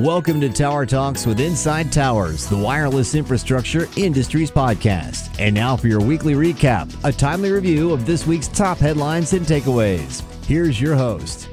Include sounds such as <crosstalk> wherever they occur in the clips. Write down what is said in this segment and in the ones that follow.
Welcome to Tower Talks with Inside Towers, the wireless infrastructure industries podcast. And now for your weekly recap, a timely review of this week's top headlines and takeaways. Here's your host.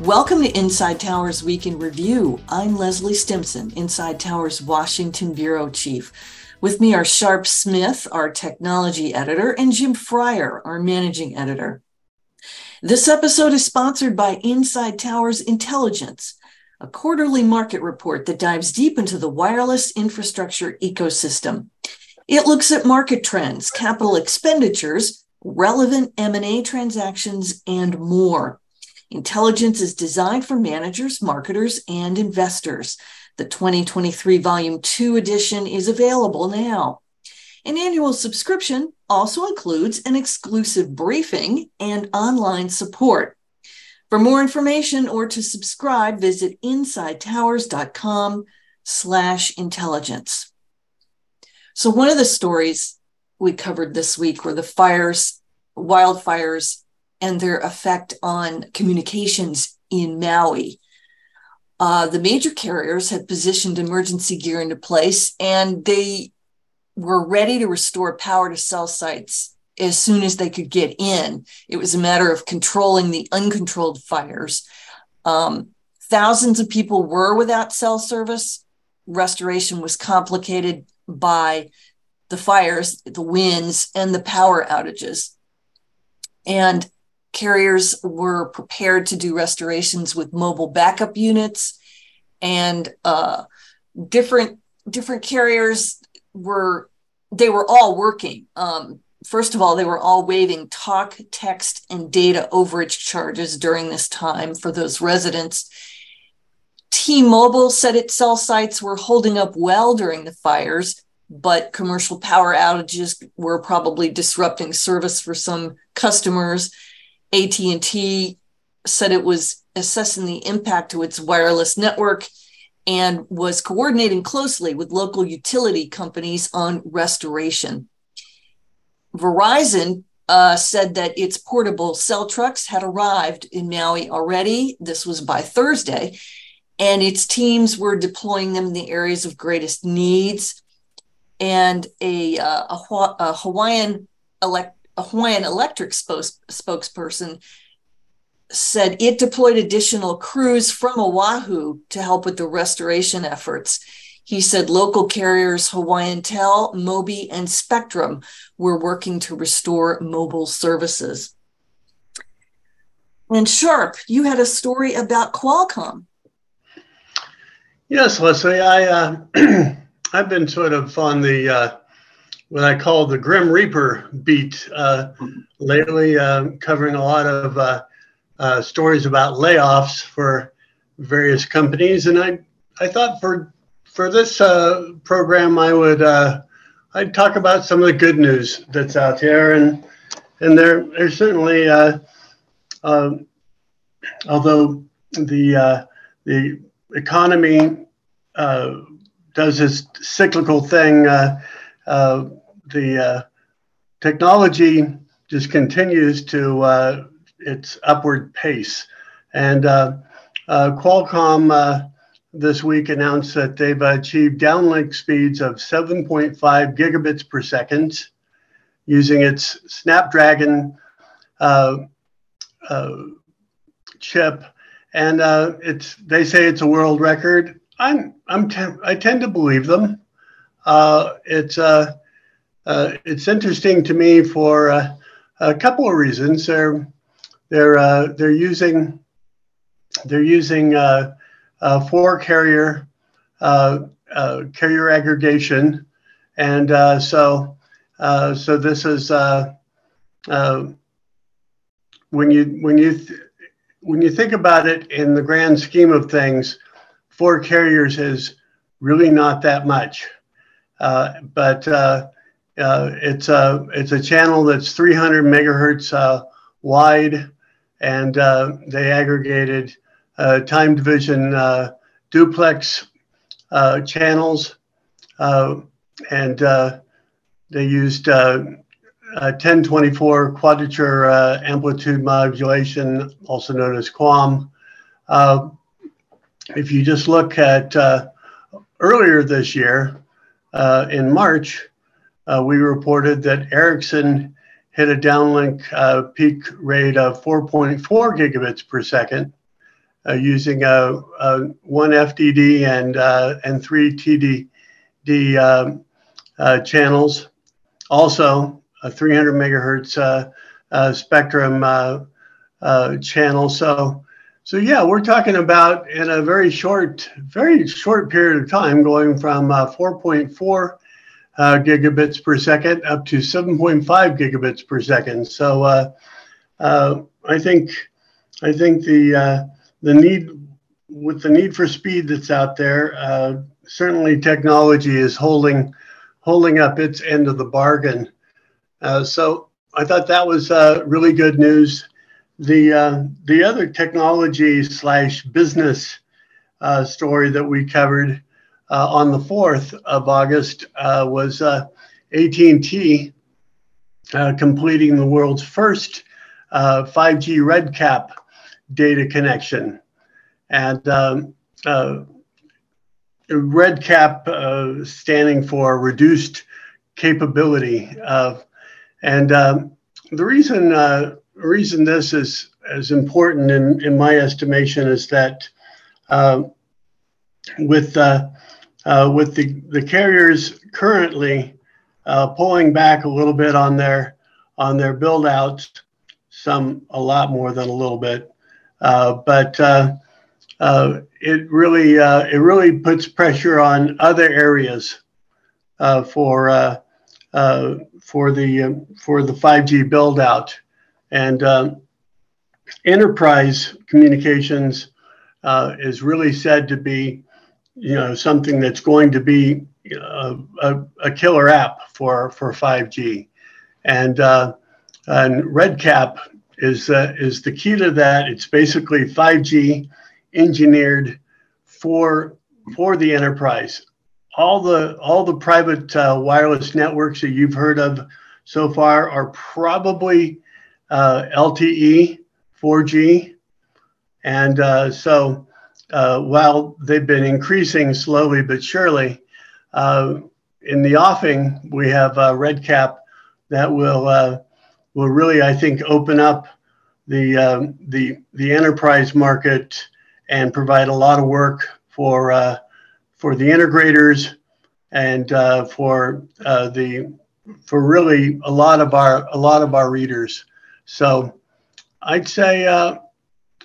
Welcome to Inside Towers Week in Review. I'm Leslie Stimson, Inside Towers Washington Bureau Chief. With me are Sharp Smith, our technology editor, and Jim Fryer, our managing editor. This episode is sponsored by Inside Towers Intelligence a quarterly market report that dives deep into the wireless infrastructure ecosystem. It looks at market trends, capital expenditures, relevant M&A transactions, and more. Intelligence is designed for managers, marketers, and investors. The 2023 Volume 2 edition is available now. An annual subscription also includes an exclusive briefing and online support. For more information or to subscribe, visit insidetowers.com slash intelligence. So one of the stories we covered this week were the fires, wildfires, and their effect on communications in Maui. Uh, the major carriers had positioned emergency gear into place and they were ready to restore power to cell sites as soon as they could get in. It was a matter of controlling the uncontrolled fires. Um, thousands of people were without cell service. Restoration was complicated by the fires, the winds, and the power outages. And carriers were prepared to do restorations with mobile backup units and uh, different different carriers were they were all working um, first of all, they were all waiving talk, text, and data overage charges during this time for those residents. T Mobile said its cell sites were holding up well during the fires, but commercial power outages were probably disrupting service for some customers. AT&T said it was assessing the impact to its wireless network and was coordinating closely with local utility companies on restoration. Verizon uh, said that its portable cell trucks had arrived in Maui already. This was by Thursday, and its teams were deploying them in the areas of greatest needs. And a, uh, a, a Hawaiian elect, a Hawaiian Electric spokes, spokesperson said it deployed additional crews from Oahu to help with the restoration efforts. He said local carriers Hawaiian Tel, Mobi, and Spectrum were working to restore mobile services. And Sharp, you had a story about Qualcomm. Yes, Leslie. I uh, <clears throat> I've been sort of on the uh, what I call the Grim Reaper beat uh, lately, uh, covering a lot of uh, uh, stories about layoffs for various companies, and I I thought for for this uh, program, I would uh, I'd talk about some of the good news that's out there, and and there there's certainly uh, um, although the uh, the economy uh, does this cyclical thing, uh, the technology just continues to its upward pace, and Qualcomm this week announced that they've achieved downlink speeds of 7.5 gigabits per second using its Snapdragon uh, uh, chip, and uh, it's they say it's a world record. I'm I'm te- I tend to believe them. Uh, it's uh, uh, it's interesting to me for a couple of reasons. They're they're they're using they're using uh, four carrier uh, uh, carrier aggregation, and so so this is when you when you th- when you think about it in the grand scheme of things, four carriers is really not that much, uh, but uh, uh, it's a it's a channel that's 300 megahertz wide, and they aggregated time division uh, duplex uh, channels, and they used 1024 quadrature amplitude modulation, also known as QAM. if you just look at uh, earlier this year, uh, in March, uh, we reported that Ericsson hit a downlink uh, peak rate of 4.4 gigabits per second uh, using a, a, one FDD and uh, and three TDD um, uh, channels. Also, a 300 megahertz spectrum channel. So so yeah, we're talking about in a very short, very short period of time, going from uh, 4.4 uh, gigabits per second up to 7.5 gigabits per second. So uh, uh I think I think the uh, the need with the need for speed that's out there, uh, certainly technology is holding holding up its end of the bargain. so I thought that was really good news. The uh, the other technology slash business uh, story that we covered uh, on the fourth of August uh, was uh, AT and T uh, completing the world's first 5G RedCap data connection, and um, RedCap standing for reduced capability of, and um, the reason reason this is as important in, in my estimation is that uh, with uh, uh, with the, the carriers currently uh, pulling back a little bit on their on their build outs, some a lot more than a little bit, uh, but uh, it really it really puts pressure on other areas for for the for the 5G build out. And um, enterprise communications uh, is really said to be, you know, something that's going to be uh, a, a, killer app for for 5G, and uh, and RedCap is uh, is the key to that. It's basically 5G engineered for for the enterprise. All the all the private uh, wireless networks that you've heard of so far are probably uh, LTE, 4G. And uh, so uh, while they've been increasing slowly but surely, uh, in the offing, we have uh, RedCap that will, will really, I think, open up the, um, the, the enterprise market and provide a lot of work for, for the integrators and for the for really a lot of our a lot of our readers. So I'd say uh,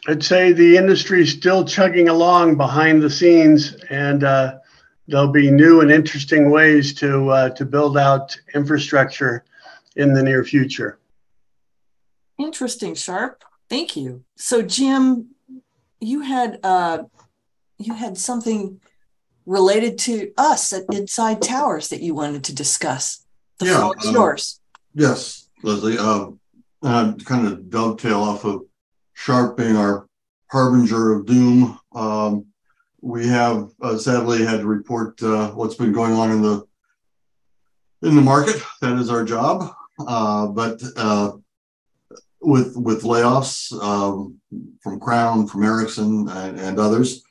I'd say the industry is still chugging along behind the scenes, and uh, there'll be new and interesting ways to uh, to build out infrastructure in the near future. Interesting, Sharp. Thank you. So, Jim, you had uh, you had something related to us at Inside Towers that you wanted to discuss. The yeah, floor is um, yours. Yes, Leslie. Um, uh, kind of dovetail off of Sharp being our harbinger of doom. Um, we have uh, sadly had to report uh, what's been going on in the in the market. That is our job. Uh, but uh, with with layoffs um, from Crown, from Ericsson, and, and others,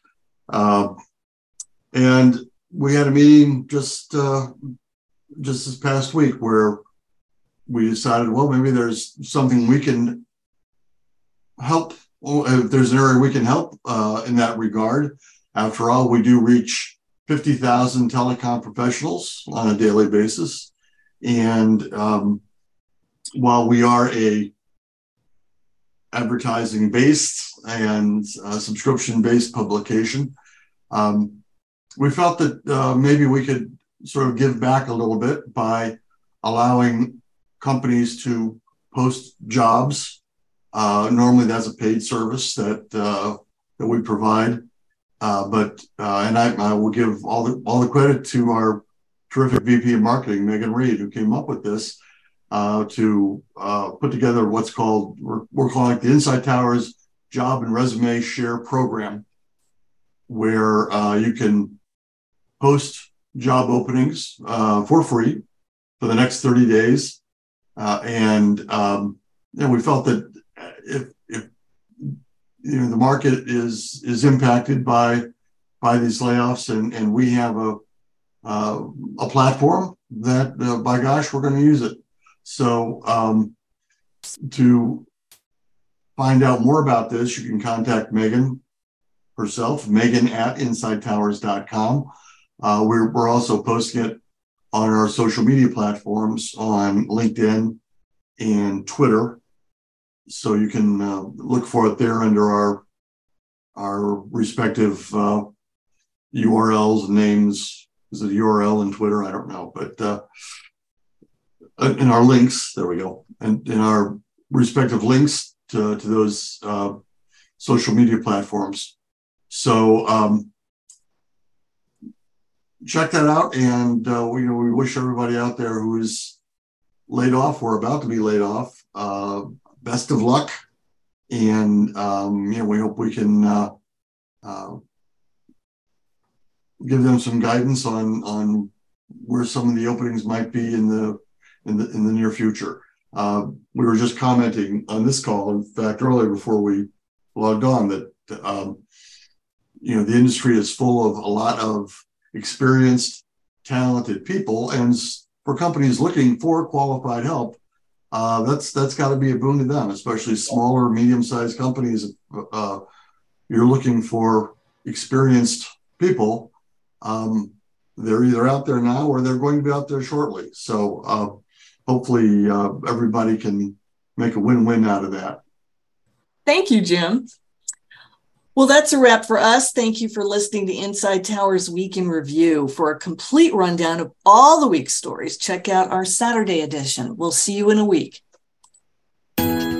uh, and we had a meeting just just this past week where we decided, well, maybe there's something we can help. If there's an area we can help uh, in that regard. After all, we do reach 50,000 telecom professionals on a daily basis. And um, while we are a advertising based and uh, subscription based publication, um, we felt that uh, maybe we could sort of give back a little bit by allowing companies to post jobs. Uh, normally, that's a paid service that uh, that we provide. Uh, but uh, and I, I, will give all the all the credit to our terrific VP of Marketing, Megan Reed, who came up with this uh, to uh, put together what's called we're, we're calling it the Inside Towers Job and Resume Share Program, where you can post job openings for free for the next 30 days uh, and um, we felt that if, if you know the market is is impacted by by these layoffs, and and we have a uh, a platform that, uh, by gosh, we're going to use it. So um, to find out more about this, you can contact Megan herself, Megan at InsideTowers.com. Uh, we're, we're also posting it on our social media platforms on LinkedIn and Twitter. So you can uh, look for it there under our our respective uh, URLs, names. Is it URL and Twitter? I don't know, but in our links, there we go, and in our respective links to, to those uh, social media platforms. So um, check that out, and uh, we, you know we wish everybody out there who is laid off or about to be laid off uh, best of luck, and um, we hope we can uh, uh, give them some guidance on on where some of the openings might be in the in the in the near future. Uh, we were just commenting on this call, in fact, earlier before we logged on, that um, you know the industry is full of a lot of experienced, talented people, and for companies looking for qualified help, uh, that's that's got to be a boon to them, especially smaller, medium-sized companies. Uh, you're looking for experienced people. Um, they're either out there now or they're going to be out there shortly. So uh, hopefully uh, everybody can make a win-win out of that. Thank you, Jim. Well, that's a wrap for us. Thank you for listening to Inside Towers Week in Review. For a complete rundown of all the week's stories, check out our Saturday edition. We'll see you in a week.